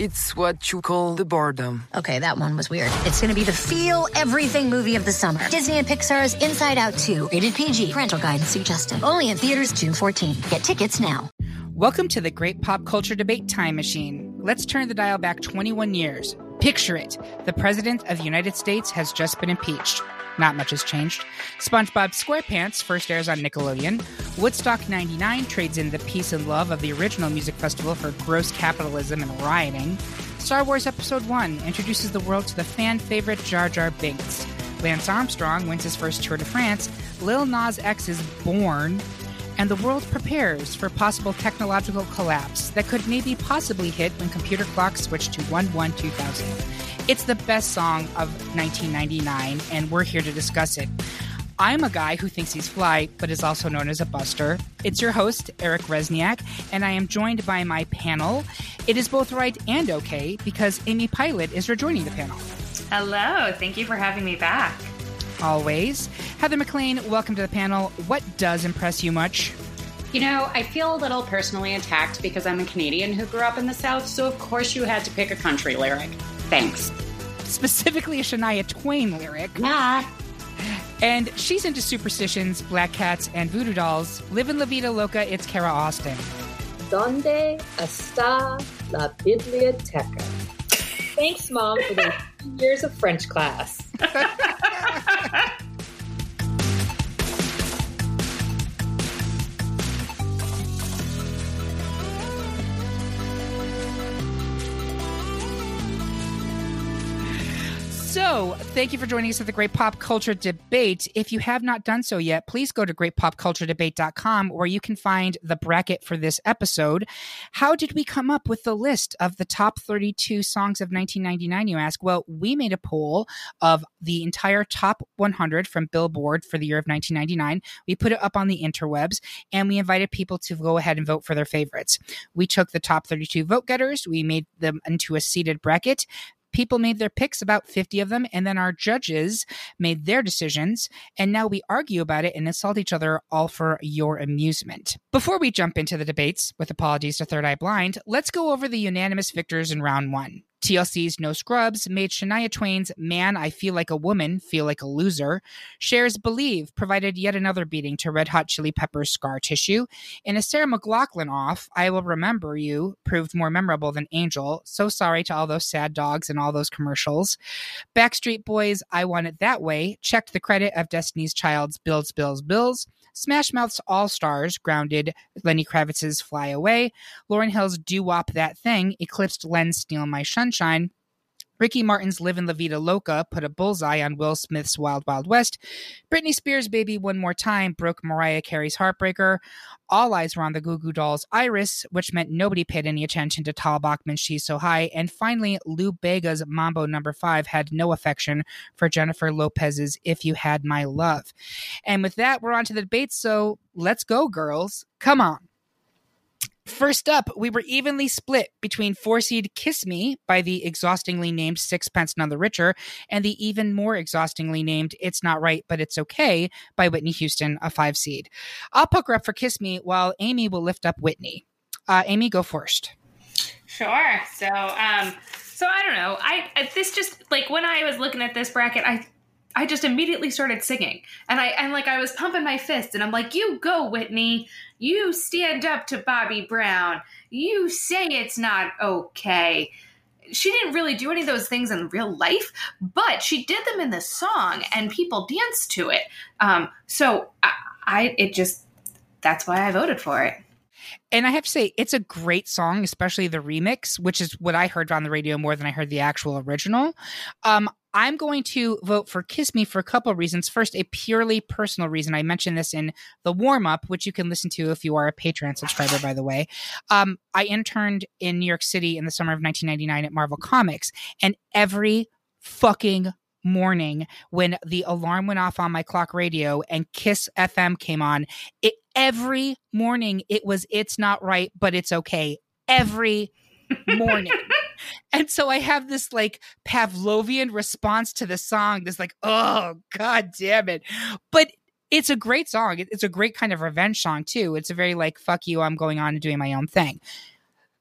it's what you call the boredom. Okay, that one was weird. It's going to be the feel everything movie of the summer. Disney and Pixar's Inside Out 2, rated PG, parental guidance suggested. Only in theaters June 14th. Get tickets now. Welcome to the Great Pop Culture Debate Time Machine. Let's turn the dial back 21 years. Picture it. The President of the United States has just been impeached. Not much has changed. SpongeBob SquarePants first airs on Nickelodeon. Woodstock 99 trades in the peace and love of the original music festival for gross capitalism and rioting. Star Wars Episode 1 introduces the world to the fan favorite Jar Jar Binks. Lance Armstrong wins his first Tour de France. Lil Nas X is born and the world prepares for possible technological collapse that could maybe possibly hit when computer clocks switch to 1 1 2000. It's the best song of 1999, and we're here to discuss it. I'm a guy who thinks he's fly, but is also known as a buster. It's your host, Eric Rezsnyak, and I am joined by my panel. It is both right and okay because Amy Pilott is rejoining the panel. Hello, thank you for having me back always. Heather Maclean, welcome to the panel. What does impress you much? You know, I feel a little personally attacked because I'm a Canadian who grew up in the South, so of course you had to pick a country lyric. Thanks. Specifically a Shania Twain lyric. Yeah. And she's into superstitions, black cats, and voodoo dolls. Live in La Vida Loca, it's Kara Austin. Donde está la biblioteca? Thanks, Mom, for the years of French class. So, thank you for joining us at the Great Pop Culture Debate. If you have not done so yet, please go to greatpopculturedebate.com where you can find the bracket for this episode. How did we come up with the list of the top 32 songs of 1999, you ask? Well, we made a poll of the entire top 100 from Billboard for the year of 1999. We put it up on the interwebs and we invited people to go ahead and vote for their favorites. We took the top 32 vote getters, we made them into a seated bracket people made their picks, about 50 of them, and then our judges made their decisions. And now we argue about it and insult each other all for your amusement. Before we jump into the debates, with apologies to Third Eye Blind, let's go over the unanimous victors in round one. TLC's No Scrubs made Shania Twain's Man, I Feel Like a Woman feel like a loser. Cher's Believe provided yet another beating to Red Hot Chili Peppers' Scar Tissue. And a Sarah McLachlan off, I Will Remember You, proved more memorable than Angel. So sorry to all those sad dogs and all those commercials. Backstreet Boys' I Want It That Way checked the credit of Destiny's Child's Bills, Bills, Bills. Smash Mouth's All Stars grounded Lenny Kravitz's Fly Away. Lauryn Hill's Doo Wop That Thing eclipsed Len's Steal My Sunshine. Ricky Martin's Livin' La Vida Loca put a bullseye on Will Smith's Wild Wild West. Britney Spears' Baby One More Time broke Mariah Carey's Heartbreaker. All eyes were on the Goo Goo Dolls' Iris, which meant nobody paid any attention to Tal Bachman's She's So High. And finally, Lou Bega's Mambo Number no. 5 had no affection for Jennifer Lopez's If You Had My Love. And with that, we're on to the debate, so let's go, girls. Come on. First up, we were evenly split between four seed Kiss Me by the exhaustingly named Sixpence None the Richer and the even more exhaustingly named It's Not Right But It's Okay by Whitney Houston, a five seed. I'll pucker up for Kiss Me while Amy will lift up Whitney. Uh, Amy, go first. Sure. So, um, so I don't know. I, I this just like when I was looking at this bracket, I I just immediately started singing. And I and like I was pumping my fist and I'm like, "You go, Whitney. You stand up to Bobby Brown. You say it's not okay." She didn't really do any of those things in real life, but she did them in the song and people danced to it. Um, so I, I it just that's why I voted for it. And I have to say, it's a great song, especially the remix, which is what I heard on the radio more than I heard the actual original. Um, I'm going to vote for Kiss Me for a couple of reasons. First, a purely personal reason. I mentioned this in the warm up, which you can listen to if you are a Patreon subscriber, by the way. Um, I interned in New York City in the summer of 1999 at Marvel Comics, and every fucking morning when the alarm went off on my clock radio and Kiss FM came on, it every morning it was it's not right, but it's okay. Every morning. and so I have this like Pavlovian response to the song. This like, oh god damn it. But it's a great song. It's a great kind of revenge song too. It's a very like fuck you, I'm going on and doing my own thing.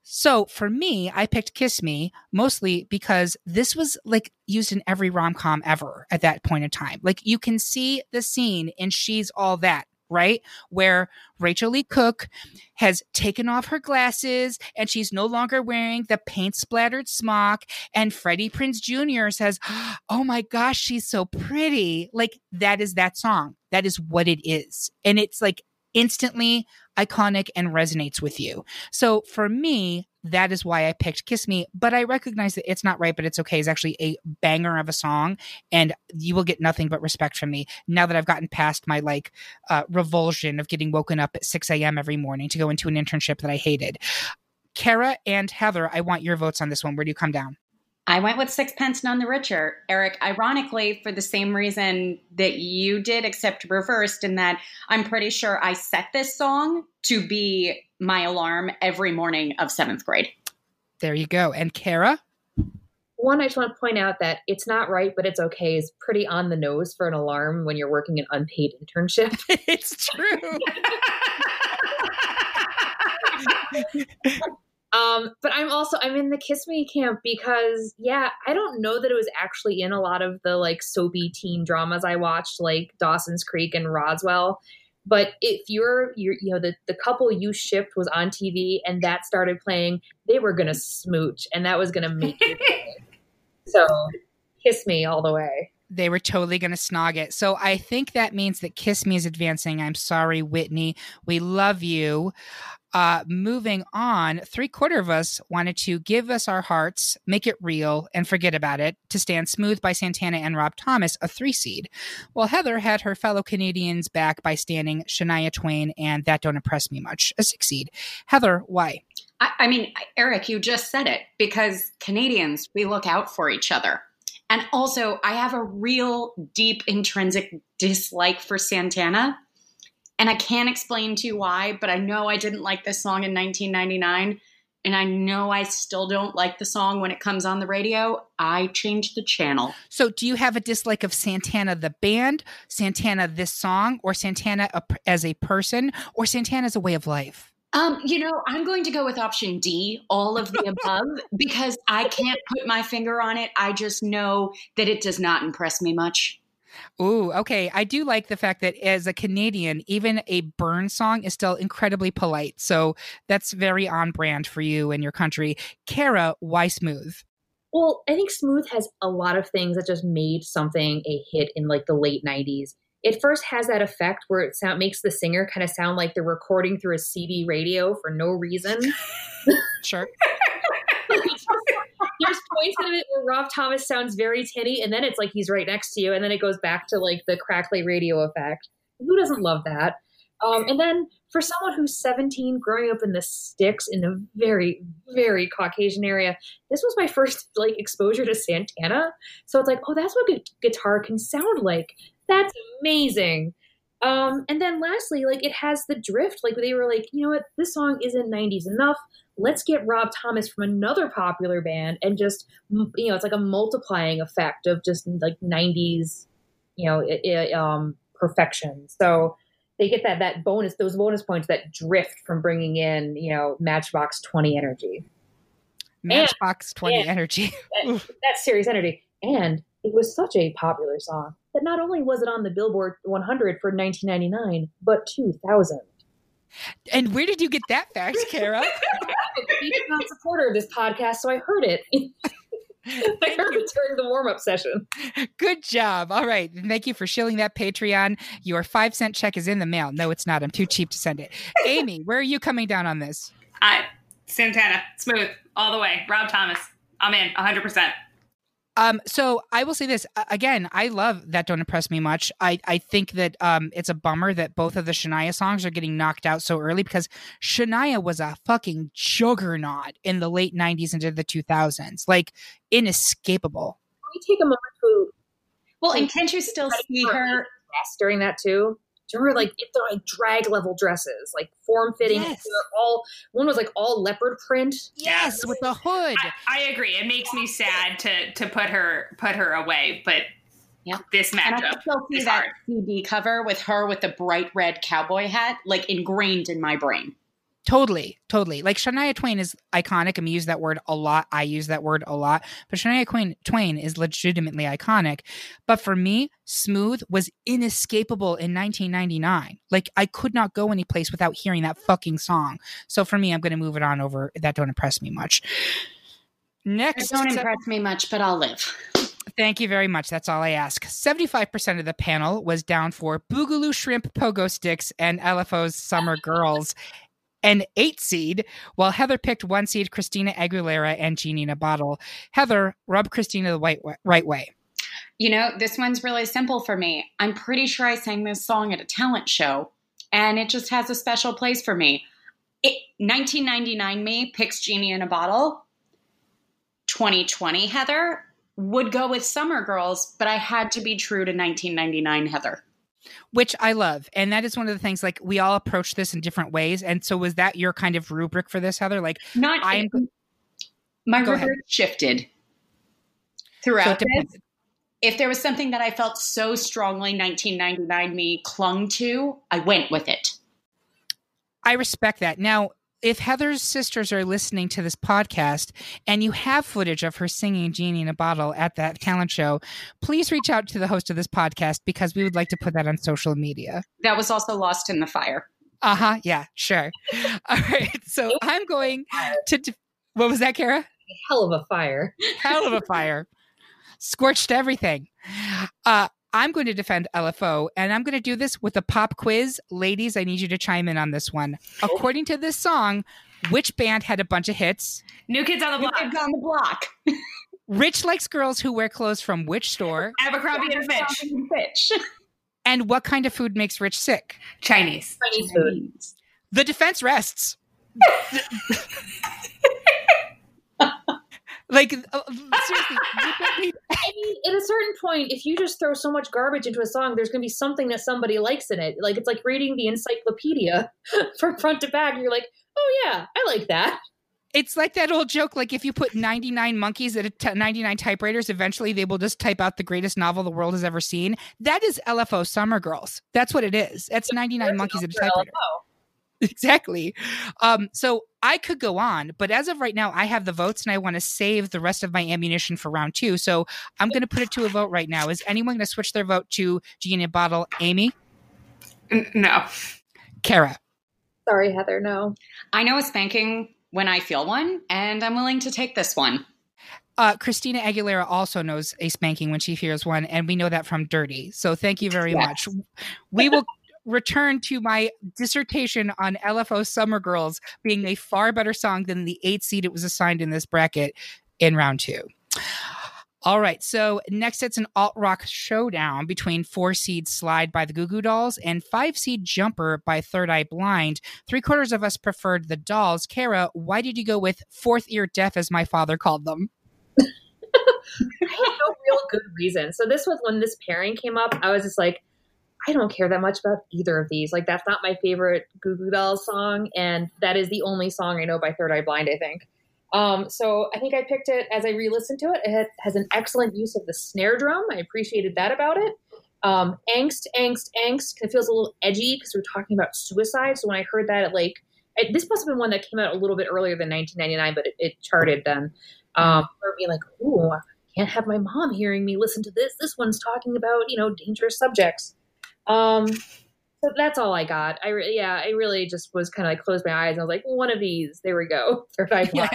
So for me, I picked Kiss Me mostly because this was like used in every rom com ever at that point in time. Like you can see the scene in She's All That right? Where Rachael Leigh Cook has taken off her glasses and she's no longer wearing the paint splattered smock. And Freddie Prinze Jr. says, Oh my gosh, she's so pretty. Like, that is that song. That is what it is. And it's like instantly iconic and resonates with you. So for me, that is why I picked Kiss Me. But I recognize that It's Not Right, but It's Okay is actually a banger of a song. And you will get nothing but respect from me now that I've gotten past my like uh, revulsion of getting woken up at 6 a.m. every morning to go into an internship that I hated. Kara and Heather, I want your votes on this one. Where do you come down? I went with Sixpence None the Richer, Eric, ironically, for the same reason that you did, except reversed, in that I'm pretty sure I set this song to be my alarm every morning of seventh grade. There you go. And Kara? One, I just want to point out that it's not right, but it's okay is pretty on the nose for an alarm when you're working an unpaid internship. it's true. Um, but I'm also I'm in the Kiss Me camp because yeah, I don't know that it was actually in a lot of the like soapy teen dramas I watched, like Dawson's Creek and Roswell. But if you're you're you know the the couple you shipped was on TV and that started playing, they were gonna smooch and that was gonna make you. so, kiss me all the way they were totally going to snog it. So I think that means that Kiss Me is advancing. I'm sorry, Whitney. We love you. Uh, moving on, three quarter of us wanted to give us our hearts, make it real, and forget about it to stand smooth by Santana and Rob Thomas, a three seed. While Heather had her fellow Canadians back by standing Shania Twain and That Don't Impress Me Much, a six seed. Heather, why? I, I mean, Eric, you just said it because Canadians, we look out for each other. And also, I have a real deep intrinsic dislike for Santana and I can't explain to you why, but I know I didn't like this song in 1999. And I know I still don't like the song when it comes on the radio. I changed the channel. So, do you have a dislike of Santana the band, Santana this song, or Santana as a person, or Santana as a way of life? Um, you know, I'm going to go with option D, all of the above, because I can't put my finger on it. I just know that it does not impress me much. Ooh, okay. I do like the fact that as a Canadian, even a burn song is still incredibly polite. So that's very on brand for you and your country. Kara, why smooth? Well, I think Smooth has a lot of things that just made something a hit in like the late 90s. It first has that effect where it sound makes the singer kind of sound like they're recording through a CD radio for no reason. sure. there's points in it where Rob Thomas sounds very tinny, and then it's like he's right next to you, and then it goes back to like the crackly radio effect. Who doesn't love that? Um, and then for someone who's 17, growing up in the sticks in a very, very Caucasian area, this was my first like exposure to Santana. So it's like, oh, that's what guitar can sound like. That's amazing. Um, and then lastly, like it has the drift. Like they were like, you know what, this song isn't 90s enough let's get Rob Thomas from another popular band and just you know it's like a multiplying effect of just like 90s you know it, it, um perfection so they get that that bonus those bonus points that drift from bringing in you know matchbox 20 energy. Matchbox and, 20 and energy. that, that's serious energy. And it was such a popular song that not only was it on the billboard 100 for 1999 but 2000 and where did you get that fact, Kara? He's not supporter of this podcast, so I heard it. I heard it during the warm up session. Good job. All right. Thank you for shilling that Patreon. Your five cent check is in the mail. No, it's not. I'm too cheap to send it. Amy, where are you coming down on this? I Santana, smooth, all the way. Rob Thomas. I'm in 100%. Um, so I will say this again. I love that don't impress me much. I I think that um, it's a bummer that both of the Shania songs are getting knocked out so early because Shania was a fucking juggernaut in the late '90s into the 2000s, like inescapable. Can we take a moment to? Well, and can't you still see her during that too? Do you remember like mm. if they're like drag level dresses, like form fitting? Yes. All one was like all leopard print. Yes, with the hood. I, I agree. It makes me sad to to put her put her away, but Yeah. this And I still see is that hard. CD cover with her with the bright red cowboy hat, like ingrained in my brain. Totally, totally. Like Shania Twain is iconic. and we use that word a lot. I use that word a lot. But Shania Twain, Twain is legitimately iconic. But for me, Smooth was inescapable in 1999. Like I could not go any place without hearing that fucking song. So for me, I'm going to move it on over. That don't impress me much. Next, don't impress me much, but I'll live. Thank you very much. That's all I ask. 75% of the panel was down for Boogaloo Shrimp Pogo Sticks and LFO's Summer Girls, an eight seed, while Heather picked one seed Christina Aguilera and Genie in a Bottle. Heather, rub Christina the white way, right way. You know, this one's really simple for me. I'm pretty sure I sang this song at a talent show, and it just has a special place for me. It, 1999 me picks Genie in a Bottle. 2020 Heather would go with Summer Girls, but I had to be true to 1999 Heather. Which I love. And that is one of the things, like, we all approach this in different ways. And so, was that your kind of rubric for this, Heather? Like, Not I'm- my rubric ahead. shifted throughout it this. If there was something that I felt so strongly 1999 me clung to, I went with it. I respect that. Now, if Heather's sisters are listening to this podcast and you have footage of her singing Genie in a Bottle at that talent show, please reach out to the host of this podcast because we would like to put that on social media. That was also lost in the fire. Uh huh. Yeah, sure. All right. So I'm going to. what was that, Kara? Hell of a fire. Hell of a fire. Scorched everything. Uh, I'm going to defend LFO, and I'm going to do this with a pop quiz. Ladies, I need you to chime in on this one. According to this song, which band had a bunch of hits? New Kids on the Block, Kids on the block. Rich likes girls who wear clothes from which store? Abercrombie and Fitch, Fitch. And what kind of food makes Rich sick? Chinese. Chinese food. The defense rests. like, uh, seriously, don't need- I mean, at a certain point, if you just throw so much garbage into a song, there's going to be something that somebody likes in it. Like it's like reading the encyclopedia from front to back. And you're like, oh yeah, I like that. it's like that old joke like if you put 99 monkeys at a t- 99 typewriters eventually they will just type out the greatest novel the world has ever seen that is lfo summer girls that's what it is that's 99 monkeys at a typewriter exactly um so i could go on but as of right now i have the votes and i want to save the rest of my ammunition for round two so i'm going to put it to a vote right now is anyone going to switch their vote to genie bottle amy No. kara Sorry, Heather. No. I know a spanking when I feel one, and I'm willing to take this one. uh, Christina Aguilera also knows a spanking when she hears one, and we know that from Dirty. So thank you very Yes. much. We will return to my dissertation on LFO Summer Girls being a far better song than the eight seed it was assigned in this bracket in round two. All right, so next it's an alt rock showdown between four seed Slide by the Goo Goo Dolls and five seed Jumper by Third Eye Blind. Three quarters of us preferred the Dolls. Kara, why did you go with Fourth Ear Deaf, as my father called them? I had no real good reason. So this was when this pairing came up. I was just like, I don't care that much about either of these. Like that's not my favorite Goo Goo Dolls song, and that is the only song I know by Third Eye Blind. I think. Um, so I think I picked it as I re-listened to it. It has an excellent use of the snare drum. I appreciated that about it. Um, angst, angst, angst. It feels a little edgy because we're talking about suicide. So when I heard that, it like it, this must have been one that came out a little bit earlier than 1999, but it, it charted then. Um, or being like, ooh, can't have my mom hearing me listen to this. This one's talking about, you know, dangerous subjects. Um, so that's all I got. I re- yeah, I really just was kind of like closed my eyes and I was like, one of these. There we go. Third eye blind.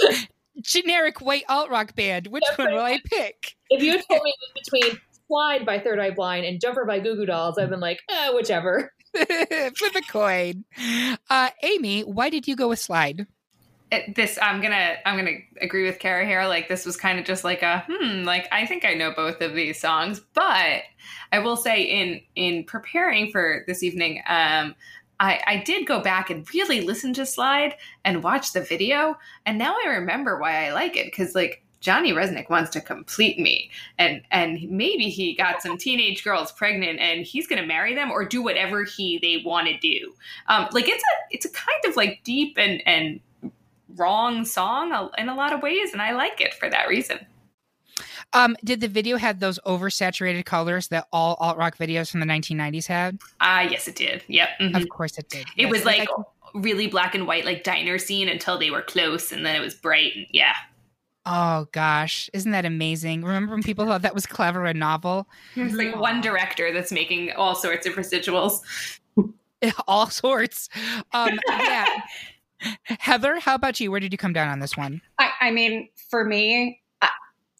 Generic white alt rock band. Which That's one right. will I pick? If you had told me it was between Slide by Third Eye Blind and Jumper by Goo Goo Dolls, I've been like, eh, whichever. Flip a coin. Uh, Amy, why did you go with Slide? It, this I'm gonna I'm gonna agree with Kara here. Like this was kind of just like a hmm. Like I think I know both of these songs, but I will say in in preparing for this evening, um, I I did go back and really listen to Slide and watch the video, and now I remember why I like it because like Johnny Rzeznik wants to complete me, and and maybe he got some teenage girls pregnant, and he's going to marry them or do whatever he they want to do. Um, like it's a it's a kind of like deep and and wrong song in a lot of ways, and I like it for that reason. Um, did the video have those oversaturated colors that all alt rock videos from the 1990s had? Ah, uh, yes, it did. Yep, mm-hmm. of course it did. It yes. was like really black and white, like diner scene until they were close, and then it was bright. And, yeah. Oh gosh, isn't that amazing? Remember when people thought that was clever and novel? There's like one director that's making all sorts of residuals. all sorts. Um, yeah. Heather, how about you? Where did you come down on this one? I, I mean, for me, uh,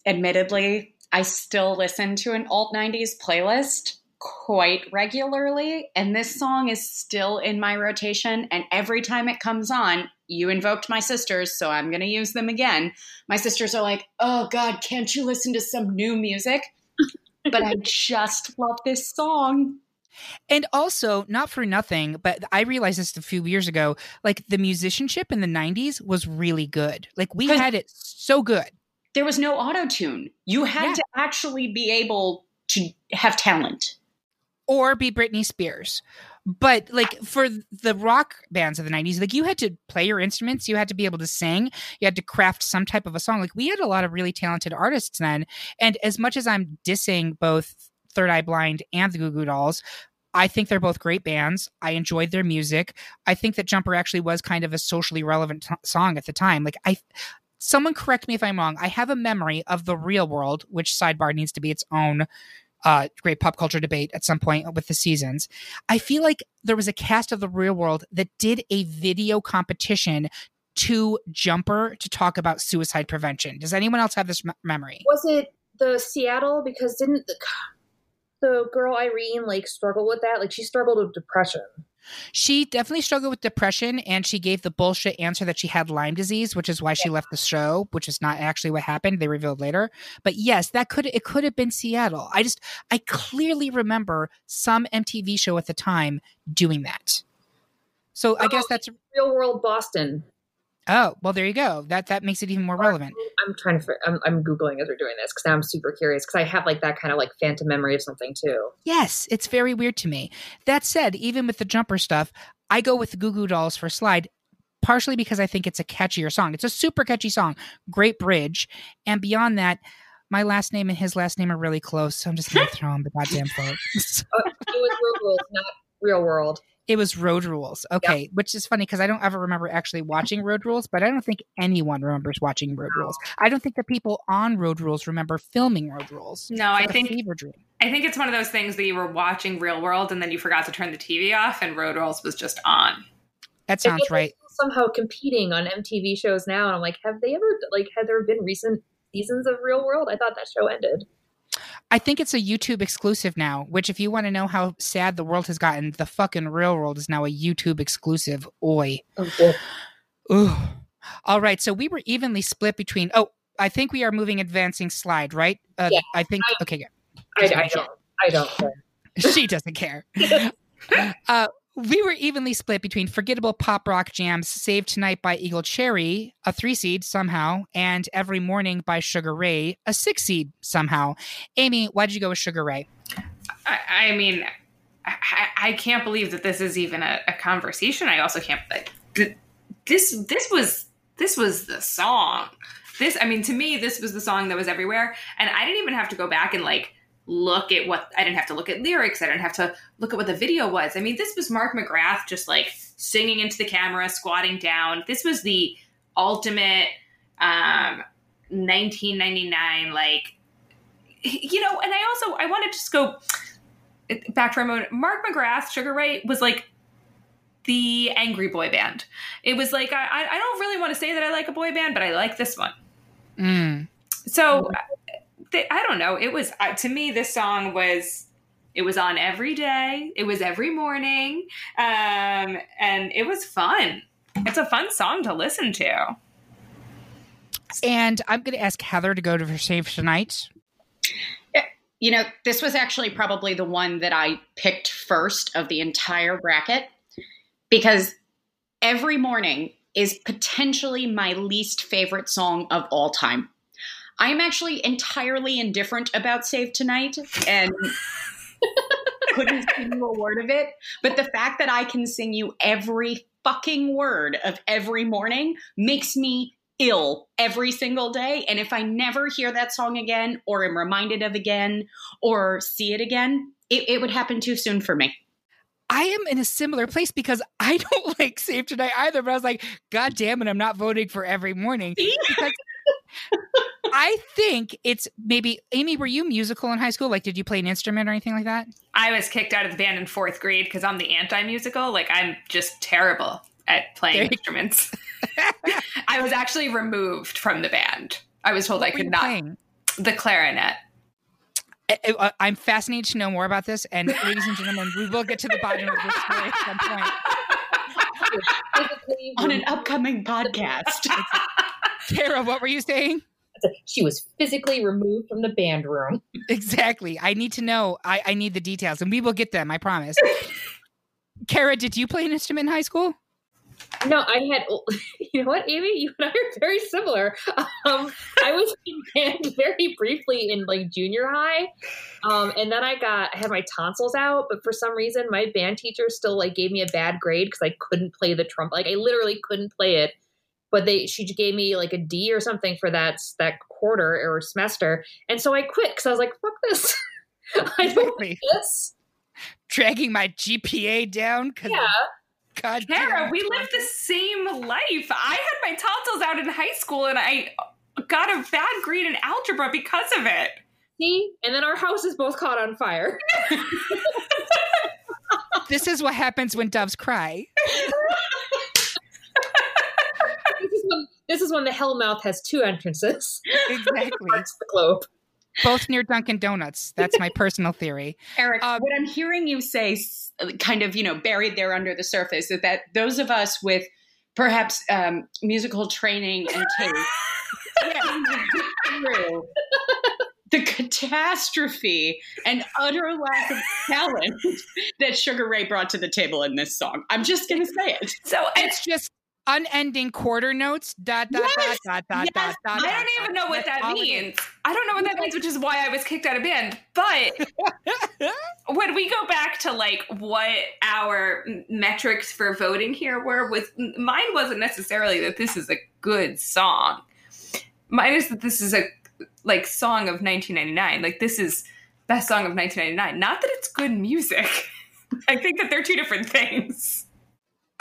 admittedly, I still listen to an alt 90s playlist quite regularly, and this song is still in my rotation. And every time it comes on, you invoked my sisters, so I'm going to use them again. My sisters are like, oh God, can't you listen to some new music? but I just love this song. And also, not for nothing, but I realized this a few years ago. Like the musicianship in the '90s was really good. Like we had it so good. There was no auto tune. You had yeah. to actually be able to have talent, or be Britney Spears. But like for the rock bands of the 90s, like you had to play your instruments, you had to be able to sing, you had to craft some type of a song. Like we had a lot of really talented artists then. And as much as I'm dissing both Third Eye Blind and the Goo Goo Dolls. I think they're both great bands. I enjoyed their music. I think that Jumper actually was kind of a socially relevant t- song at the time. Like I someone correct me if I'm wrong. I have a memory of the real world, which sidebar needs to be its own uh, great pop culture debate at some point with the seasons. I feel like there was a cast of the real world that did a video competition to Jumper to talk about suicide prevention. Does anyone else have this m- memory? Was it the Seattle? Because didn't the the girl Irene like struggle with that? Like she struggled with depression. She definitely struggled with depression and she gave the bullshit answer that she had Lyme disease, which is why she left the show, which is not actually what happened. They revealed later. But yes, that could it could have been Seattle. I just I clearly remember some MTV show at the time doing that. So I guess oh, that's real world Boston. Oh well, there you go. That that makes it even more relevant. I'm trying to. I'm, I'm googling as we're doing this because I'm super curious because I have like that kind of like phantom memory of something too. Yes, it's very weird to me. That said, even with the jumper stuff, I go with the Goo Goo Dolls for Slide, partially because I think it's a catchier song. It's a super catchy song, great bridge, and beyond that, my last name and his last name are really close, so I'm just gonna throw him the goddamn vote. uh, it was real world, not real world. It was Road Rules. Okay, yep. which is funny because I don't ever remember actually watching Road Rules, but I don't think anyone remembers watching Road Rules. I don't think the people on Road Rules remember filming Road Rules. No, I think fever dream. I think it's one of those things that you were watching Real World and then you forgot to turn the TV off, and Road Rules was just on. That sounds right. Somehow competing on MTV shows now, and I'm like, have they ever like? Have there been recent seasons of Real World? I thought that show ended. I think it's a YouTube exclusive now, which if you want to know how sad the world has gotten, the fucking real world is now a YouTube exclusive. Oi. Okay. Ooh. All right. So we were evenly split between oh, I think we are moving advancing slide, right? Uh, yeah. I think okay, good. I, I, don't I don't care. she doesn't care. uh, we were evenly split between forgettable pop rock jams Saved Tonight by Eagle Cherry, a three seed somehow, and Every Morning by Sugar Ray, a six seed somehow. Amy, why did you go with Sugar Ray? I, I mean, I, I, can't believe that this is even a, a conversation. I also can't. Like, this this was this was the song. This I mean, to me, this was the song that was everywhere, and I didn't even have to go back and like look at what I didn't have to look at lyrics. I didn't have to look at what the video was. I mean, this was Mark McGrath just like singing into the camera, squatting down. This was the ultimate um 1999 like you know, and I also I wanted to just go back for a moment. Mark McGrath, Sugar Ray was like the angry boy band. It was like I I don't really want to say that I like a boy band, but I like this one. Mm. So I don't know. It was uh, to me this song was it was on every day. It was every morning, um, and it was fun. It's a fun song to listen to. And I'm going to ask Heather to go to her save tonight. You know, this was actually probably the one that I picked first of the entire bracket because every morning is potentially my least favorite song of all time. I'm actually entirely indifferent about Save Tonight and couldn't sing you a word of it. But the fact that I can sing you every fucking word of every morning makes me ill every single day. And if I never hear that song again, or am reminded of again, or see it again, it, it would happen too soon for me. I am in a similar place because I don't like Save Tonight either. But I was like, God damn it, I'm not voting for every morning. Because I think it's maybe Amy, were you musical in high school? Like, did you play an instrument or anything like that? I was kicked out of the band in fourth grade because I'm the anti-musical. Like I'm just terrible at playing instruments. I was actually removed from the band. I was told I What were could not playing? the clarinet. I- I- I'm fascinated to know more about this. And ladies and gentlemen, we will get to the bottom of this story at some point. Physically On an upcoming podcast. Kara, what were you saying? she was physically removed from the band room. Exactly. I need to know. I, I need the details, and we will get them. I promise. Kara, did you play an instrument in high school? No, I had. You know what, Amy? You and I are very similar. Um, I was in band very briefly in like junior high, um, and then I got I had my tonsils out. But for some reason, my band teacher still like gave me a bad grade because I couldn't play the trumpet. Like I literally couldn't play it. But they she gave me like a D or something for that that quarter or semester, and so I quit because I was like, "Fuck this! I don't like this." Dragging my GPA down because Yeah, God Kara, damn. we lived the same life. I had my tonsils out in high school and I got a bad grade in algebra because of it. see, and then our houses both caught on fire. This is what happens when doves cry. this is when this is when the Hellmouth has two entrances. Exactly. Parts the globe. Both near Dunkin' Donuts. That's my personal theory. Eric, Um, what I'm hearing you say, kind of, you know, buried there under the surface, is that those of us with perhaps um, musical training and taste through the catastrophe and utter lack of talent that Sugar Ray brought to the table in this song. I'm just going to say it. So It's just unending quarter notes. Dot dot Yes, dot dot dot yes. dot. dot, I don't even know what that all it is. means. I don't know what that means, which is why I was kicked out of band. But when we go back to like what our metrics for voting here were, with mine wasn't necessarily that this is a good song. Mine is that this is a like song of 1999. Like this is best song of 1999. Not that it's good music. I think that they're two different things.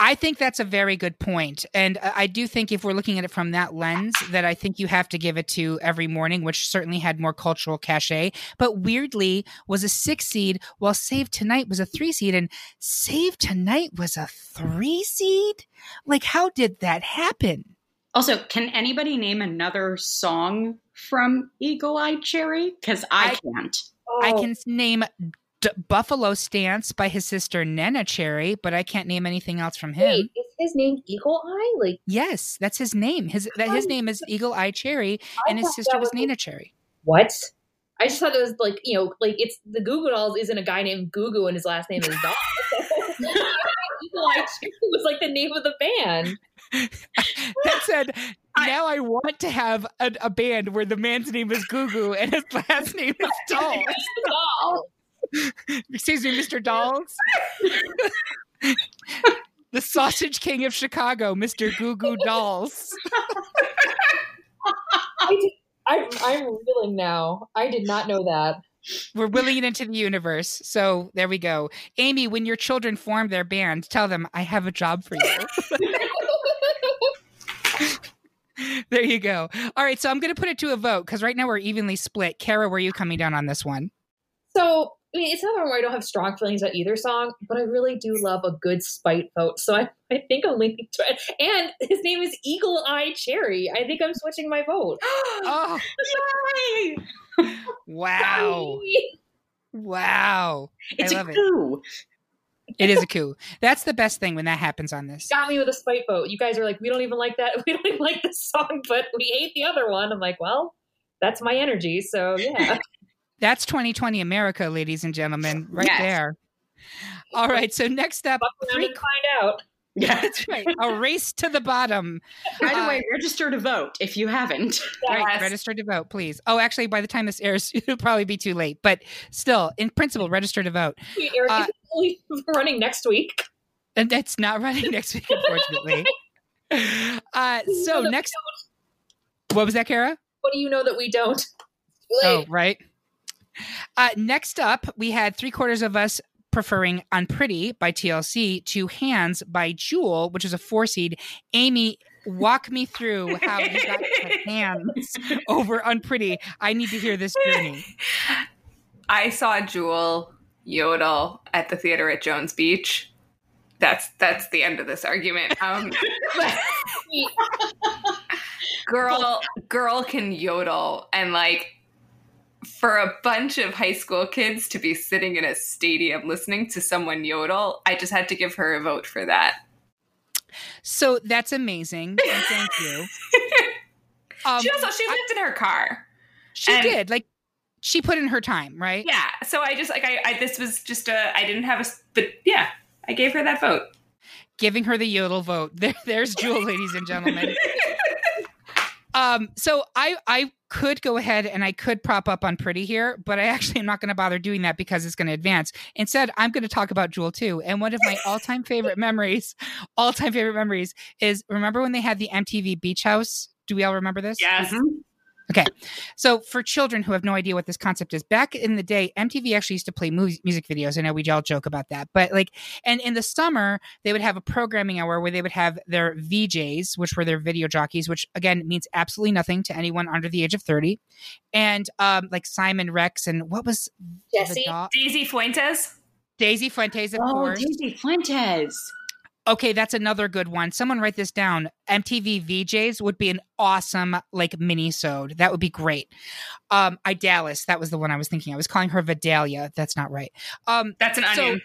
I think that's a very good point. And I do think if we're looking at it from that lens, that I think you have to give it to Every Morning, which certainly had more cultural cachet, but weirdly was a six seed, while Save Tonight was a three seed, and Save Tonight was a three seed? Like, how did that happen? Also, can anybody name another song from Eagle Eye Cherry? Because I, I- can't. I Oh, can name D- Buffalo Stance by his sister Neneh Cherry, but I can't name anything else from him. Wait, is his name Eagle Eye? Like Yes, that's his name. His that his name is Eagle Eye Cherry, I and his sister was was- Neneh Cherry. what? I just thought it was like you know, like it's the Goo Goo Dolls isn't a guy named Goo Goo and his last name is Doll. Eagle Eye Cherry was like the name of the band. that said, now I want to have a, a band where the man's name is Gugu and his last name is. Doll. Excuse me, Mr. Dolls. the Sausage King of Chicago, Mr. Goo Goo Dolls. I did, I, I'm reeling now. I did not know that. We're willing it into the universe. So there we go. Amy, when your children form their band, tell them I have a job for you. there you go. All right, so I'm going to put it to a vote because right now we're evenly split. Kara, where are you coming down on this one? So, I mean, it's not one where I don't have strong feelings about either song, but I really do love a good spite vote. So I, I think I'm leaning to it. And his name is Eagle Eye Cherry. I think I'm switching my vote. Oh, Yay! wow. Wow. It's I a love it. coup. It is a coup. That's the best thing when that happens on this. Got me with a spite vote. You guys are like, we don't even like that. We don't even like this song, but we hate the other one. I'm like, well, that's my energy. So yeah. That's 2020 America, ladies and gentlemen, right Yes. there. All right, so next up, Fuck around three and find out. Yeah. That's right. A race to the bottom. By the Uh, way, register to vote if you haven't. Right, Yes. register to vote, please. Oh, actually, by the time this airs, it'll probably be too late. But still, in principle, register to vote. Eric Uh, is only running next week. And that's not running next week, unfortunately. Uh, so No, no, next, what was that, Kara? What do you know that we don't? Oh, right. Uh, next up, we had three quarters of us preferring Unpretty by TLC to Hands by Jewel, which is a four seed. Amy, walk me through how you got Hands over Unpretty. I need to hear this journey. I saw Jewel yodel at the theater at Jones Beach. That's that's the end of this argument. Um, girl, girl can yodel, and like for a bunch of high school kids to be sitting in a stadium listening to someone yodel, I just had to give her a vote for that. So that's amazing. Thank you. Um, she also she lived in her car. she and- did. Like, she put in her time, right? Yeah, so I just like I, I this was just a I didn't have a but yeah, I gave her that vote. Giving her the yodel vote. There, there's Jewel, ladies and gentlemen. Um, so I I could go ahead and I could prop up Unpretty here, but I actually am not going to bother doing that because it's going to advance. Instead, I'm going to talk about Jewel too. And one of my all-time favorite memories, all-time favorite memories is remember when they had the MTV Beach House? Do we all remember this? yes. Okay. So for children who have no idea what this concept is, back in the day, MTV actually used to play mu- music videos. I know we all joke about that, but like, and in the summer, they would have a programming hour where they would have their VJs, which were their video jockeys, which again means absolutely nothing to anyone under the age of 30. And um, like Simon Rex and what was Jesse. Daisy Fuentes. Daisy Fuentes, of Oh, course. Daisy Fuentes. Okay, that's another good one. Someone write this down. MTV VJs would be an awesome like mini-sode. That would be great. Um, Idalis, that was the one I was thinking. I was calling her Vidalia. That's not right. Um, That's an So- onion.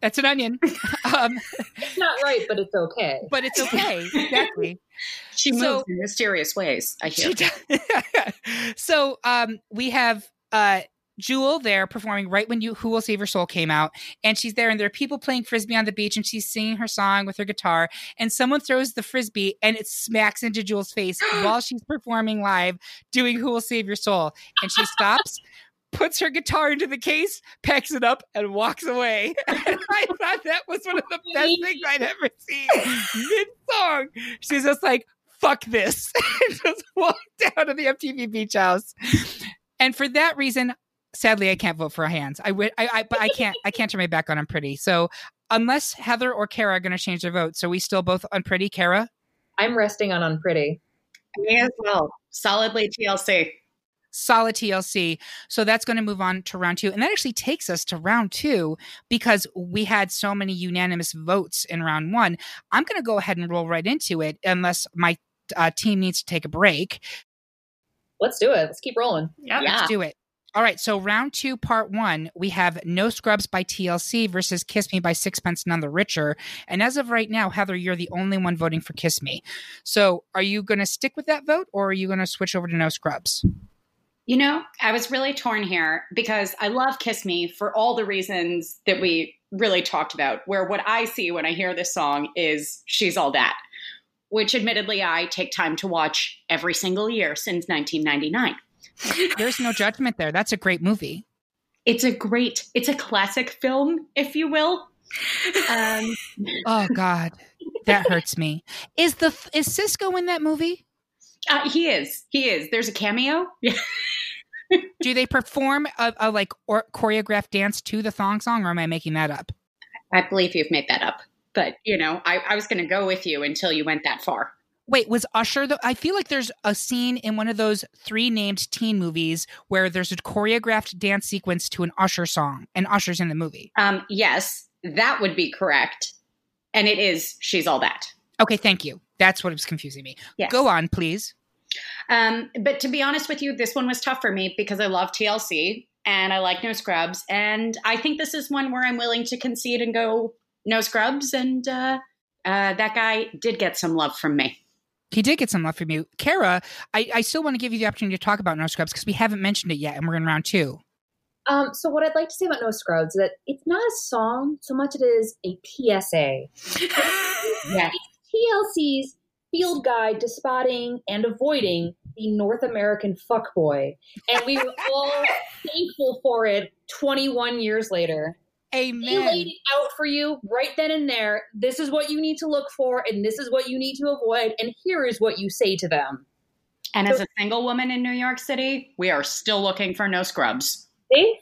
that's an onion. um, It's not right, but it's okay. but it's okay. Exactly. She moves So- in mysterious ways. I hear. So um, we have uh, Jewel there performing right when you Who Will Save Your Soul came out, and she's there, and there are people playing frisbee on the beach, and she's singing her song with her guitar, and someone throws the frisbee, and it smacks into Jewel's face while she's performing live, doing Who Will Save Your Soul, and she stops. Puts her guitar into the case, packs it up, and walks away. And I thought that was one of the best things I'd ever seen. Mid song, she's just like, fuck this and just walk down to the MTV Beach House. And for that reason, sadly, I can't vote for hands. I would, I, I, but I can't, I can't turn my back on Unpretty. So unless Heather or Kara are going to change their vote, so we still both Unpretty. Kara, I'm resting on Unpretty. Me as well. Solidly TLC. solid TLC. So that's going to move on to round two, and that actually takes us to round two because we had so many unanimous votes in round one. I'm going to go ahead and roll right into it, unless my uh, team needs to take a break. Let's do it. Let's keep rolling. Yep. Yeah. Let's do it. All right, so round two, part one, we have No Scrubs by TLC versus Kiss Me by Sixpence None the Richer. And as of right now, Heather, you're the only one voting for Kiss Me. So are you going to stick with that vote or are you going to switch over to No Scrubs? You know, I was really torn here because I love Kiss Me for all the reasons that we really talked about. Where what I see when I hear this song is She's All That, which admittedly I take time to watch every single year since 1999. There's no judgment there. That's a great movie. It's a great, it's a classic film, if you will. Um, Oh God, that hurts me. Is the is Sisqó in that movie? uh, he is, he is. There's a cameo. Do they perform a, a like or choreographed dance to the thong song, or am I making that up? I believe you've made that up. But, you know, I, I was going to go with you until you went that far. Wait, was Usher the? I feel like there's a scene in one of those three named teen movies where there's a choreographed dance sequence to an Usher song, and Usher's in the movie. Um, yes, that would be correct. And it is She's All That. Okay, thank you. That's what was confusing me. Yes. Go on, please. Um, but to be honest with you, this one was tough for me because I love TLC and I like No Scrubs. And I think this is one where I'm willing to concede and go No Scrubs. And uh, uh, that guy did get some love from me. He did get some love from you, Kara. I, I still want to give you the opportunity to talk about No Scrubs because we haven't mentioned it yet, and we're in round two. Um, so what I'd like to say about No Scrubs is that it's not a song so much it is a PSA. Yes. TLC's field guide to spotting and avoiding the North American fuckboy. And we were all thankful for it 21 years later. They laid it out for you right then and there. This is what you need to look for, and this is what you need to avoid, and here is what you say to them. And as a single woman in New York City, we are still looking for no scrubs. See?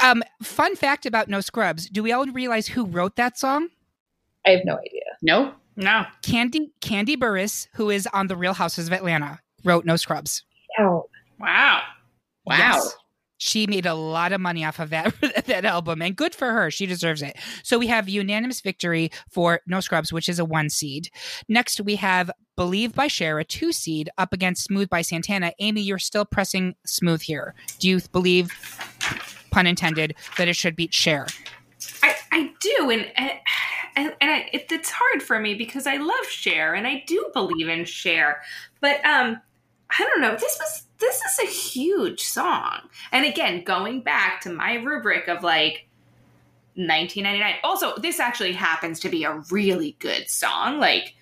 Um, fun fact about No Scrubs. Do we all realize who wrote that song? I have no idea. No? no. Kandi Kandi Burruss, who is on the Real Houses of Atlanta, wrote No Scrubs. Oh. Wow. Wow. Yes. She made a lot of money off of that that album, and good for her. She deserves it. So we have unanimous victory for No Scrubs, which is a one seed. Next, we have Believe by Cher, a two seed, up against Smooth by Santana. Amy, you're still pressing Smooth here. Do you believe, pun intended, that it should beat Cher? I, I do, and and, I, it, it's hard for me because I love Cher and I do believe in Cher, but um, I don't know. This was this is a huge song, and again, going back to my rubric of like 1999. Also, this actually happens to be a really good song, like,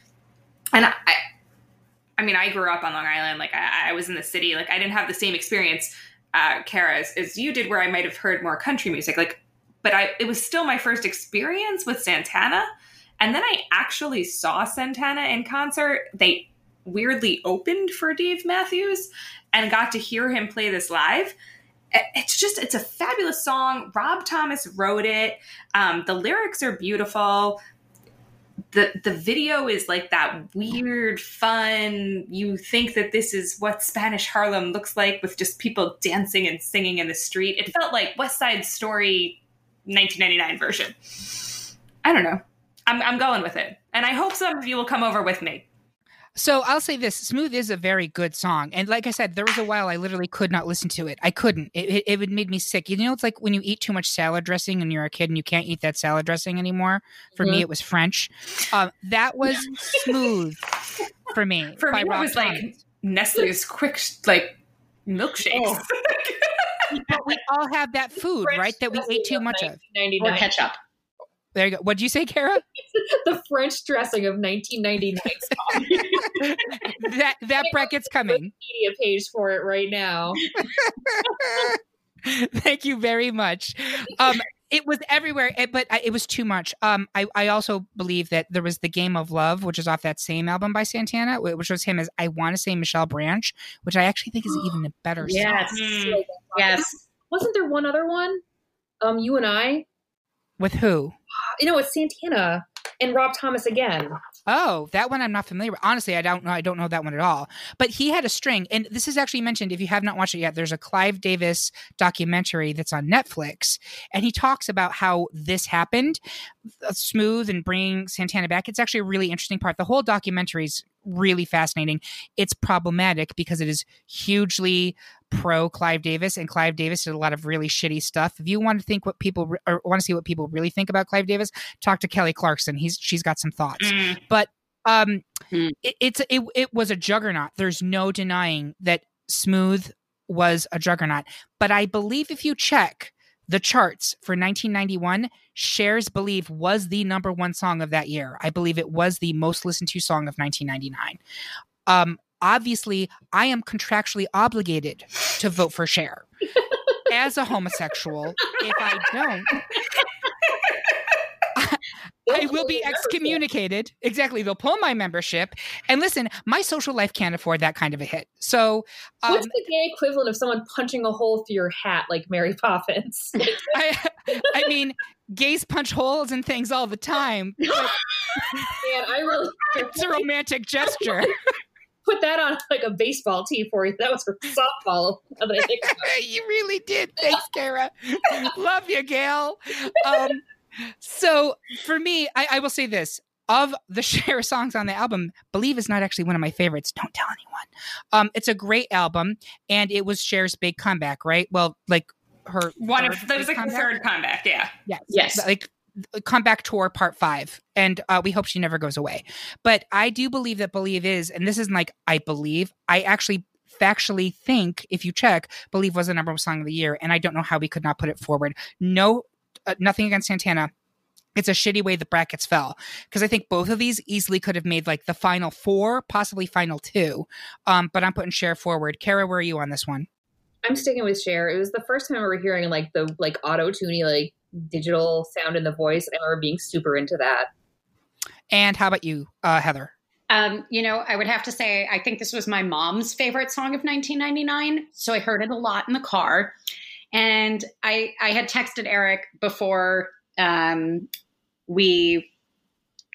and I. I mean, I grew up on Long Island. Like, I, I was in the city. Like, I didn't have the same experience, uh, Kara, as, as you did, where I might have heard more country music. Like, but I it was still my first experience with Santana. And then I actually saw Santana in concert. They weirdly opened for Dave Matthews and got to hear him play this live. It's just it's a fabulous song. Rob Thomas wrote it. Um, the lyrics are beautiful. The the video is like that weird, fun. You think that this is what Spanish Harlem looks like with just people dancing and singing in the street. It felt like West Side Story 1999 version. I don't know. I'm, I'm going with it. And I hope some of you will come over with me. So I'll say this: "Smooth" is a very good song, and like I said, there was a while I literally could not listen to it. I couldn't; it, it, it would made me sick. You know, it's like when you eat too much salad dressing and you're a kid and you can't eat that salad dressing anymore. For me, Mhm. it was French. Um, that was smooth for me. For by me, it Rob was like Nestle's quick, like, milkshakes. But we all have that food, right? That we ate too much of. Or ketchup. There you go. What'd you say, Kara? the French dressing of 1999 that that bracket's coming. Media page for it right now. Thank you very much. Um, it was everywhere, eh, but I- it was too much. Um, I, I also believe that there was the Game of Love, which is off that same album by Santana, which was him as I want to say Michelle Branch, which I actually think is even a better song. Yes. Mm. Yes. Wasn't there one other one? Um, you and I. With who? You know, it's Santana and Rob Thomas again. Oh, that one I'm not familiar with. Honestly, I don't know. I don't know that one at all. But he had a string, and this is actually mentioned. If you have not watched it yet, there's a Clive Davis documentary that's on Netflix, and he talks about how this happened, uh, smooth and bringing Santana back. It's actually a really interesting part. The whole documentary is really fascinating. It's problematic because it is hugely pro Clive Davis, and Clive Davis did a lot of really shitty stuff. If you want to think what people re- or want to see what people really think about Clive Davis, talk to Kelly Clarkson. He's she's got some thoughts Mm. um Hmm. it, it's it, it was a juggernaut there's no denying that smooth was a juggernaut but i believe if you check the charts for 1991 Cher's believe was the number one song of that year. I believe it was the most listened to song of 1999 um obviously i am contractually obligated to vote for Cher as a homosexual if i don't I will be excommunicated. Exactly. They'll pull my membership. And listen, my social life can't afford that kind of a hit. So um, What's the gay equivalent of someone punching a hole through your hat like Mary Poppins? I, I mean, gays punch holes and things all the time. Man, I really it's a romantic gesture. put that on like a baseball tee for you. That was for softball. that I think you really did. Thanks, Kara. Love you, Gail. Um, so for me, I, I will say this. Of the Cher songs on the album, Believe is not actually one of my favorites. Don't tell anyone. Um, it's a great album, and it was Cher's big comeback, right? Well, like her One of that was like the comeback? third comeback. Yeah. Yes. Yes. Like comeback tour part five. And uh, we hope she never goes away. But I do believe that Believe is, and this isn't like I believe, I actually factually think, if you check, believe was the number one song of the year, and I don't know how we could not put it forward. No, uh, nothing against Santana. It's a shitty way the brackets fell because I think both of these easily could have made like the final four, possibly final two. Um, but I'm putting Cher forward. Kara, where are you on this one? I'm sticking with Cher. It was the first time we were hearing like the like auto tuny like digital sound in the voice, and we're being super into that. And how about you, uh, Heather? Um, you know, I would have to say, I think this was my mom's favorite song of 1999. So I heard it a lot in the car. And I, I had texted Eric before um, we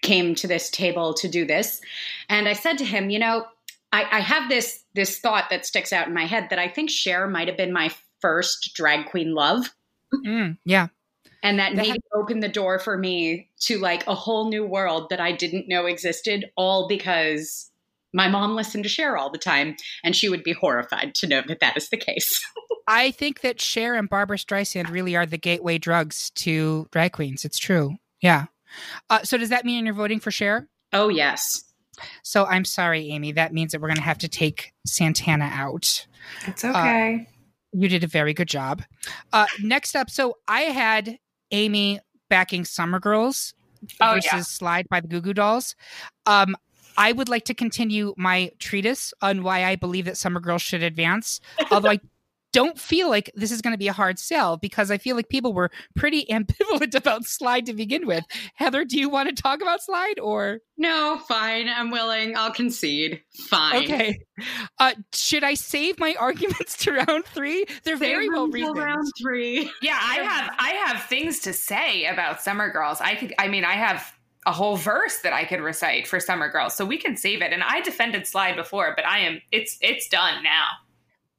came to this table to do this. And I said to him, you know, I, I have this this thought that sticks out in my head that I think Cher might have been my first drag queen love. Mm, yeah. And that That maybe opened the door for me to like a whole new world that I didn't know existed, all because my mom listened to Cher all the time, and she would be horrified to know that that is the case. I think that Cher and Barbra Streisand really are the gateway drugs to drag queens. It's true. Yeah. Uh, so does that mean you're voting for Cher? oh yes, So I'm sorry, Amy. That means that we're going to have to take Santana out. It's okay. You did a very good job. Uh, next up, so I had Amy backing Summer Girls Oh, versus yeah. Slide by the Goo Goo Dolls. Um, I would like to continue my treatise on why I believe that Summer Girls should advance, although I don't feel like this is going to be a hard sell because I feel like people were pretty ambivalent about Slide to begin with. Heather, do you want to talk about Slide or? no, fine, I'm willing. I'll concede. Fine. Okay. Uh, should I save my arguments to round three? They're Save very well reasoned. round three. Yeah, I have I have things to say about Summer Girls. I could I mean I have a whole verse that I could recite for Summer Girls. So we can save it. And I defended Slide before, but I am it's it's done now.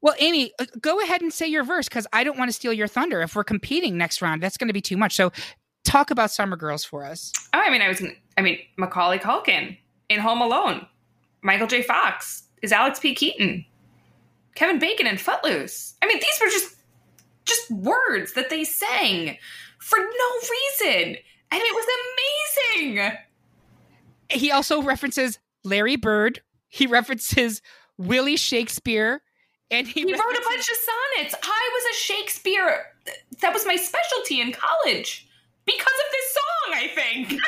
Well, Amy, uh, go ahead and say your verse because I don't want to steal your thunder. If we're competing next round, that's going to be too much. So, talk about Summer Girls for us. Oh, I mean I was gonna, I mean Macaulay Culkin in Home Alone, Michael J. Fox is Alex P. Keaton, Kevin Bacon in Footloose. I mean these were just just words that they sang for no reason. And it was amazing. He also references Larry Bird. He references Willie Shakespeare, and he, He wrote a bunch of sonnets. I was a Shakespeare. That was my specialty in college because of this song, I think.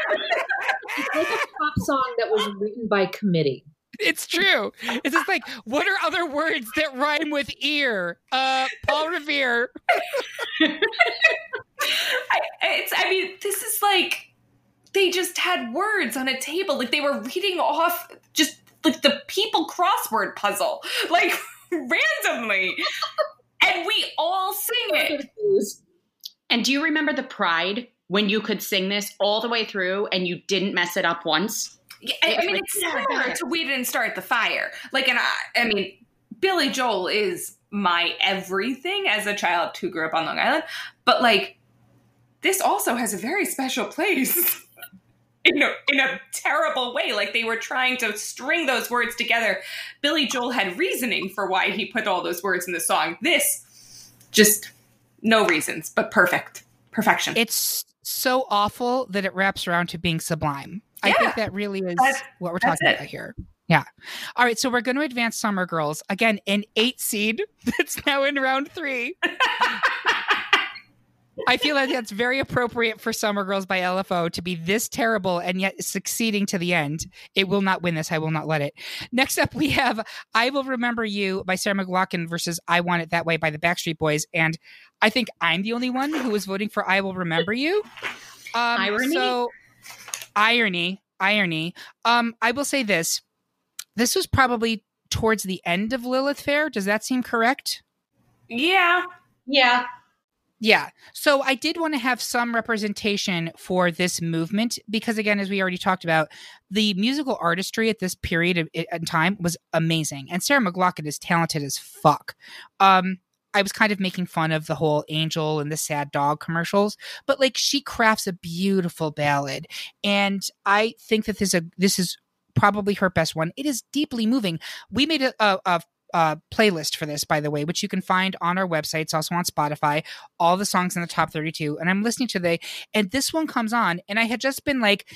It's like a pop song that was written by committee. It's true. It's just like, what are other words that rhyme with ear? Uh, Paul Revere. I, it's, I mean, this is like they just had words on a table, like they were reading off just like the people crossword puzzle, like randomly, and we all sing it. And do you remember the pride when you could sing this all the way through and you didn't mess it up once? Yeah, I, I mean, it's similar to "We Didn't Start the Fire." Like, and I, I mean, Billy Joel is my everything as a child who grew up on Long Island, but like, this also has a very special place. In a, in a terrible way. Like they were trying to string those words together. Billy Joel had reasoning for why he put all those words in the song. This, just no reasons, but perfect. Perfection. It's so awful that it wraps around to being sublime. I think that really is That's- what we're talking about here. Yeah. All right. So we're going to advance Summer Girls. Again, an eight seed that's now in round three. I feel like that's very appropriate for Summer Girls by LFO to be this terrible and yet succeeding to the end. It will not win this. I will not let it. Next up, we have I Will Remember You by Sarah McLachlan versus I Want It That Way by the Backstreet Boys. And I think I'm the only one who was voting for I Will Remember You. Um, Irony? So, irony, irony. Um, I will say this. This was probably towards the end of Lilith Fair. Does that seem correct? yeah. Yeah. Yeah. So I did want to have some representation for this movement because, again, as we already talked about, the musical artistry at this period in time was amazing, and Sarah McLachlan is talented as fuck. Um, I was kind of making fun of the whole angel and the sad dog commercials, but like she crafts a beautiful ballad, and I think that this is a this is probably her best one. It is deeply moving. We made a, a, a uh, playlist for this, by the way, which you can find on our website. It's also on Spotify. All the songs in the top 32. And I'm listening to the, and this one comes on, and I had just been like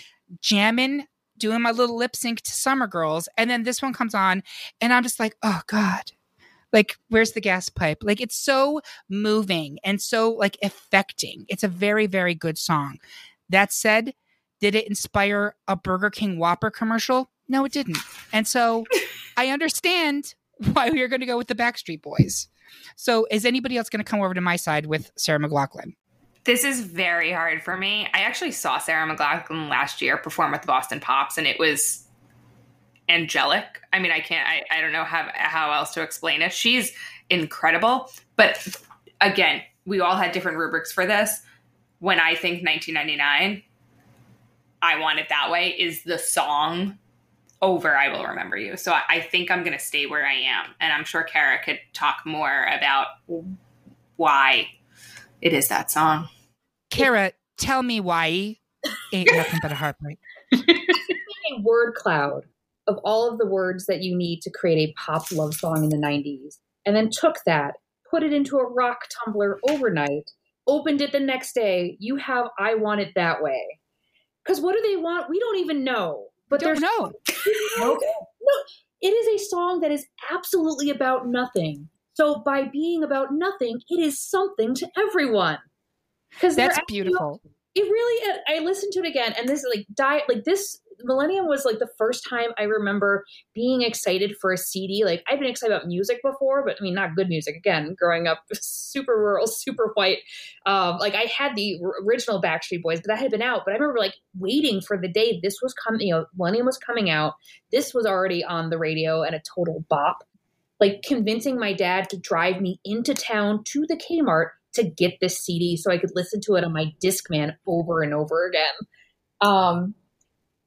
jamming, doing my little lip sync to Summer Girls. And then this one comes on, and I'm just like, oh God, Like, where's the gas pipe? Like, it's so moving and so like affecting. It's a very, very good song. That said, did it inspire a Burger King Whopper commercial? No, it didn't. And so I understand why we are going to go with the Backstreet Boys. So is anybody else going to come over to my side with Sarah McLachlan? This is very hard for me. I actually saw Sarah McLachlan last year perform with the Boston Pops, and it was angelic. I mean, I can't, I, I don't know how, how else to explain it. She's incredible. But again, we all had different rubrics for this. When I think 1999, I Want It That Way is the song over I Will Remember You. So I, I think I'm going to stay where I am. And I'm sure Kara could talk more about why it is that song. Kara, tell me why ain't nothing but a heartbreak. a word cloud of all of the words that you need to create a pop love song in the 90s, and then took that, put it into a rock tumbler overnight, opened it the next day. You have I Want It That Way. Because what do they want? We don't even know. But Don't there's know. no, it is a song that is absolutely about nothing. So by being about nothing, it is something to everyone. Because That's beautiful. It really. I listened to it again, and this is like diet, like this. Millennium was like the first time I remember being excited for a CD. Like I've been excited about music before, but I mean not good music. Again, growing up super rural, super white. Um, like I had the original Backstreet Boys, but that had been out. But I remember like waiting for the day this was coming. You know, Millennium was coming out. This was already on the radio and a total bop. Like convincing my dad to drive me into town to the Kmart to get this CD so I could listen to it on my Discman over and over again. Um,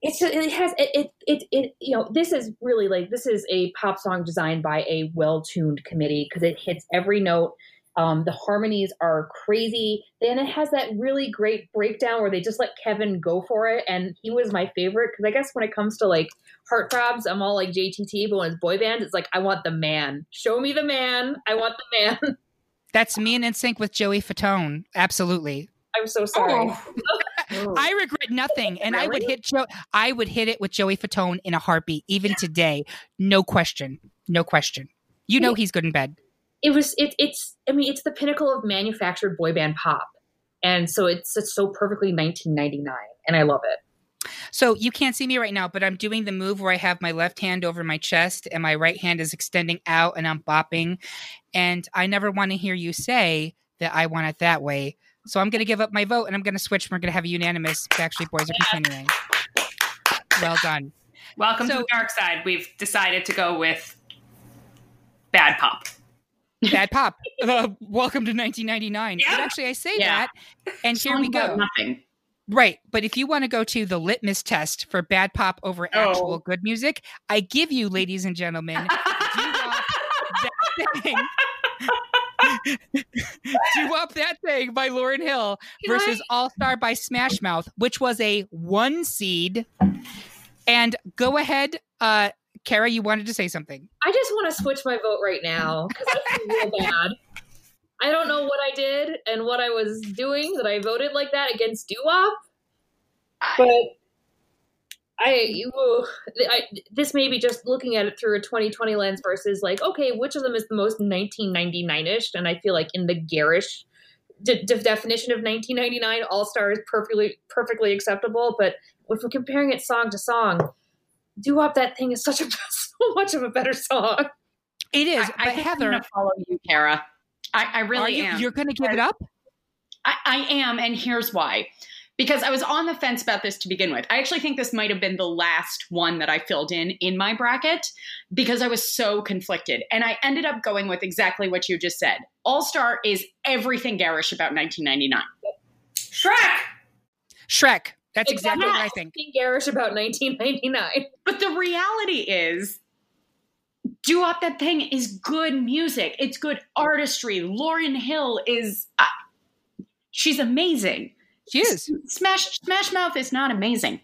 it's just, it has it, it it it you know this is really like this is a pop song designed by a well tuned committee because it hits every note. Um, the harmonies are crazy. Then it has that really great breakdown where they just let Kevin go for it, and he was my favorite because I guess when it comes to like heartthrobs, I'm all like JTT, but when it's boy bands, it's like I want the man. Show me the man. I want the man. That's me and NSYNC with Joey Fatone. Absolutely. I'm so sorry. Oh. I regret nothing, and I would hit Joe. I would hit it with Joey Fatone in a heartbeat, even today. No question. No question. You know he's good in bed. it was it, it's i mean it's the pinnacle of manufactured boy band pop and so it's, it's so perfectly 1999 and i love it So you can't see me right now, but I'm doing the move where I have my left hand over my chest and my right hand is extending out and I'm bopping. And I never want to hear you say that I want it that way. So I'm going to give up my vote and I'm going to switch. We're going to have a unanimous. Backstreet Boys are continuing. Well done. Welcome to the dark side. We've decided to go with bad pop. Bad pop. Uh, welcome to 1999. Yeah. But actually, I say Yeah. that, and here we go. Nothing. Right. But if you want to go to the litmus test for bad pop over actual Oh. good music, I give you, ladies and gentlemen, that thing. Doo Wop That Thing by Lauryn Hill versus All Star by Smash Mouth, which was a one seed. And go ahead, uh, Kara, you wanted to say something. i just want to switch my vote right now because i feel real bad i don't know what i did and what i was doing that i voted like that against doo-wop but I, you, I this may be just looking at it through a 2020 lens versus like okay which of them is the most 1999ish and i feel like in the garish de- de- definition of 1999 all star is perfectly perfectly acceptable but if we're comparing it song to song Doo Wop That Thing is such a so much of a better song It is, I, but I think I'm Heather, gonna follow you, Kara. I, I really you, am. you're going to give it up? I, I am, and here's why. Because I was on the fence about this to begin with. I actually think this might have been the last one that I filled in in my bracket because I was so conflicted. And I ended up going with exactly what you just said. All Star is everything garish about 1999. Shrek. Shrek. That's exactly what I Exactly. think. Being garish about 1999 But the reality is, Doo Wop That Thing is good music. It's good artistry. Lauryn Hill is, uh, she's amazing. She is. Smash Smash Mouth is not amazing.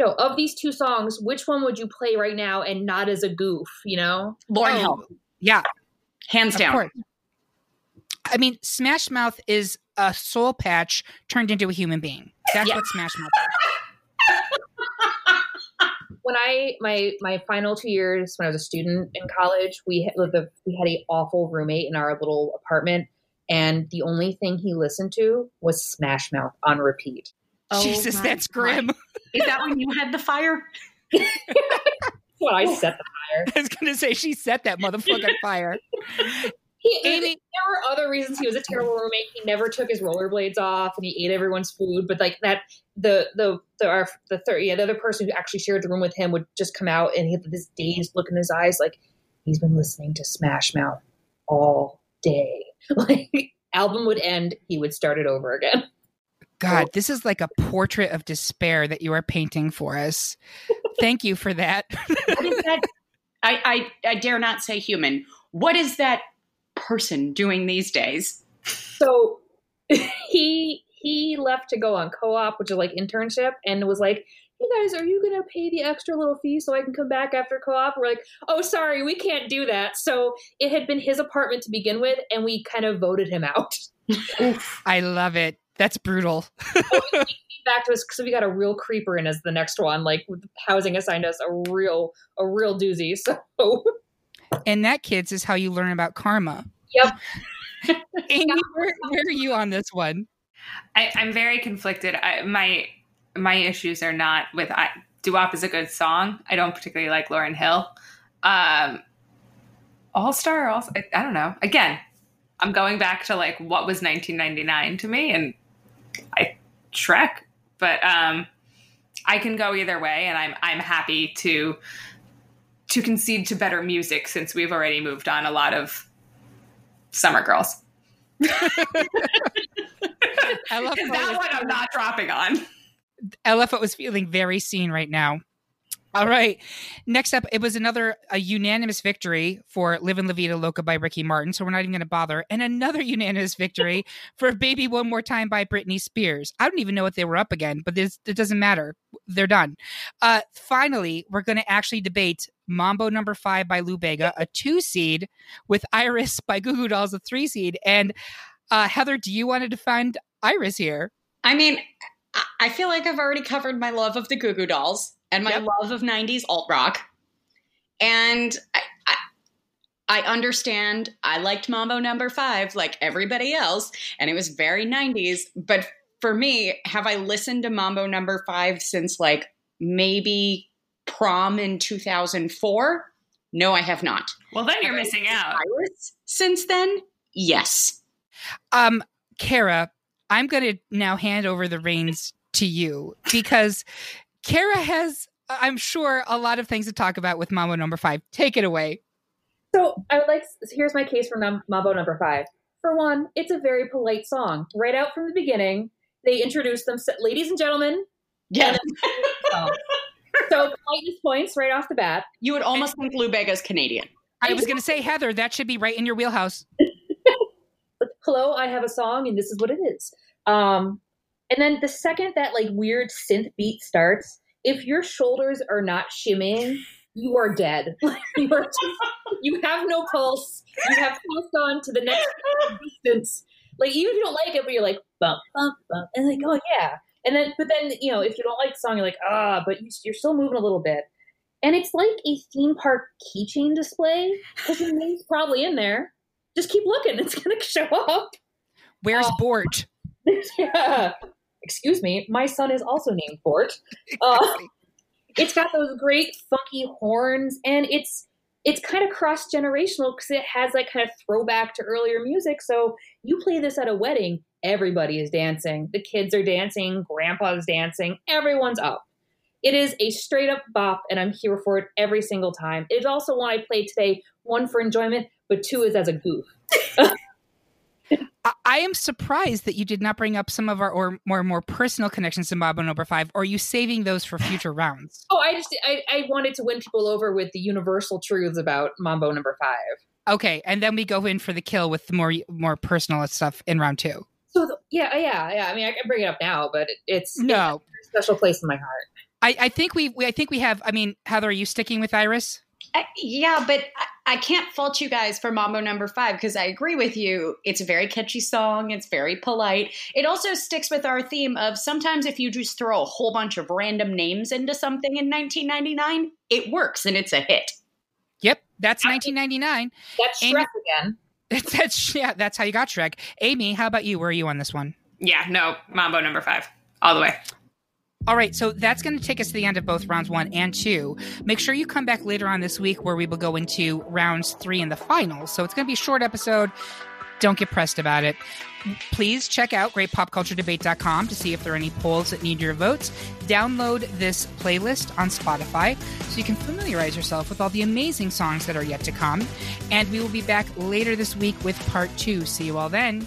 no of these two songs which one would you play right now and not as a goof you know Lauryn Oh, Hill, Yeah, hands of down. course. I mean, Smash Mouth is a soul patch turned into a human being. That's Yeah. what Smash Mouth is. when I my my final two years when I was a student in college, we had the, we had a awful roommate in our little apartment, and the only thing he listened to was Smash Mouth on repeat. Oh Jesus, my that's God. grim. Is that when you had the fire? Well, I set the fire. I was gonna say she set that motherfucker on fire. He, Amy- there were other reasons he was a terrible roommate. He never took his rollerblades off, and he ate everyone's food. But like that, the the the our, the third, yeah, the other person who actually shared the room with him would just come out and he had this dazed look in his eyes, like he's been listening to Smash Mouth all day. Like album would end, he would start it over again. God, oh. this is like a portrait of despair that you are painting for us. Thank you for that. What is that? I, I I dare not say human. What is that person doing these days? So he he left to go on co-op, which is like internship, and it was like, "Hey guys, are you gonna pay the extra little fee so I can come back after co-op?" We're like, "Oh, sorry, we can't do that." So it had been his apartment to begin with, and we kind of voted him out. I love it. That's brutal. Back to us because we got a real creeper in as the next one. Like housing assigned us a real a real doozy. So And that, kids, is how you learn about karma. Yep. Amy, where, where are you on this one? I, I'm very conflicted. I, my my issues are not with I, "Doo-Wop" is a good song. I don't particularly like Lauryn Hill. Um, All Star, all I, I don't know. Again, I'm going back to like what was 1999 to me, and I Shrek. But um, I can go either way, and I'm I'm happy to to concede to better music since we've already moved on a lot of Summer Girls. I love that one I'm not dropping on. LFO was feeling very seen right now. All right. Next up, it was another a unanimous victory for Livin' La Vida Loca by Ricky Martin. So we're not even going to bother. And another unanimous victory for Baby One More Time by Britney Spears. I don't even know what they were up again, but this, it doesn't matter. They're done. Uh, finally, we're going to actually debate Mambo number five by Lou Bega, a two seed, with Iris by Goo Goo Dolls, a three seed. And uh, Heather, do you want to defend Iris here? I mean, I- I feel like I've already covered my love of the Goo Goo Dolls and my Yep. love of '90s alt rock, and I, I, I understand. I liked Mambo Number Five like everybody else, and it was very '90s. But for me, have I listened to Mambo Number Five since like maybe prom in 2004? No, I have not. Well, then you're missing out. Since then, yes. Um, Kara, I'm going to now hand over the reins to you because Kara has, I'm sure, a lot of things to talk about with Mambo number five. Take it away. So I would like. Here's my case for Num- Mambo Number Five. For one, it's a very polite song. Right out from the beginning, they introduce them, ladies and gentlemen. Yeah. So, so politeness points right off the bat. You would almost think Lou Bega's Canadian. I was going to say, Heather, that should be right in your wheelhouse. Hello, I have a song, and this is what it is. Um, and then the second that like weird synth beat starts, if your shoulders are not shimmying, you are dead. you, are just- you have no pulse. You have passed on to the next distance. Like even if you don't like it, but you're like bump, bump, bump, and like oh yeah. And then, but then you know, if you don't like the song, you're like ah, but you, you're still moving a little bit. And it's like a theme park keychain display because your name's probably in there. Just keep looking; it's gonna show up. Where's Oh. Bort? yeah. Excuse me, my son is also named Bort. Uh, it's got those great funky horns, and it's it's kind of cross generational because it has that kind of throwback to earlier music. So you play this at a wedding, everybody is dancing. The kids are dancing, grandpa's dancing, everyone's up. It is a straight up bop, and I'm here for it every single time. It is also one I played today, one for enjoyment, but two is as a goof. I, am surprised that you did not bring up some of our or more more personal connections to Mambo number five. Or are you saving those for future rounds? Oh, I just I, I wanted to win people over with the universal truths about Mambo number five. Okay, and then we go in for the kill with the more more personal stuff in round two. So the, yeah, yeah, yeah. I mean, I can bring it up now, but it, it's No, a special place in my heart. I, I think we, we I think we have. I mean, Heather, are you sticking with Iris? I, yeah, but I, I can't fault you guys for Mambo number five because I agree with you. It's a very catchy song. It's very polite. It also sticks with our theme of sometimes if you just throw a whole bunch of random names into something in 1999, it works and it's a hit. Yep, that's 1999. That's Amy- Shrek again. That's yeah, that's how you got Shrek. Amy, how about you? Where are you on this one? Yeah, no, Mambo number five, all the way. All right, so that's going to take us to the end of both rounds one and two. Make sure you come back later on this week where we will go into rounds three and the finals. So it's going to be a short episode. Don't get pressed about it. Please check out greatpopculturedebate.com to see if there are any polls that need your votes. Download this playlist on Spotify so you can familiarize yourself with all the amazing songs that are yet to come. And we will be back later this week with part two. See you all then.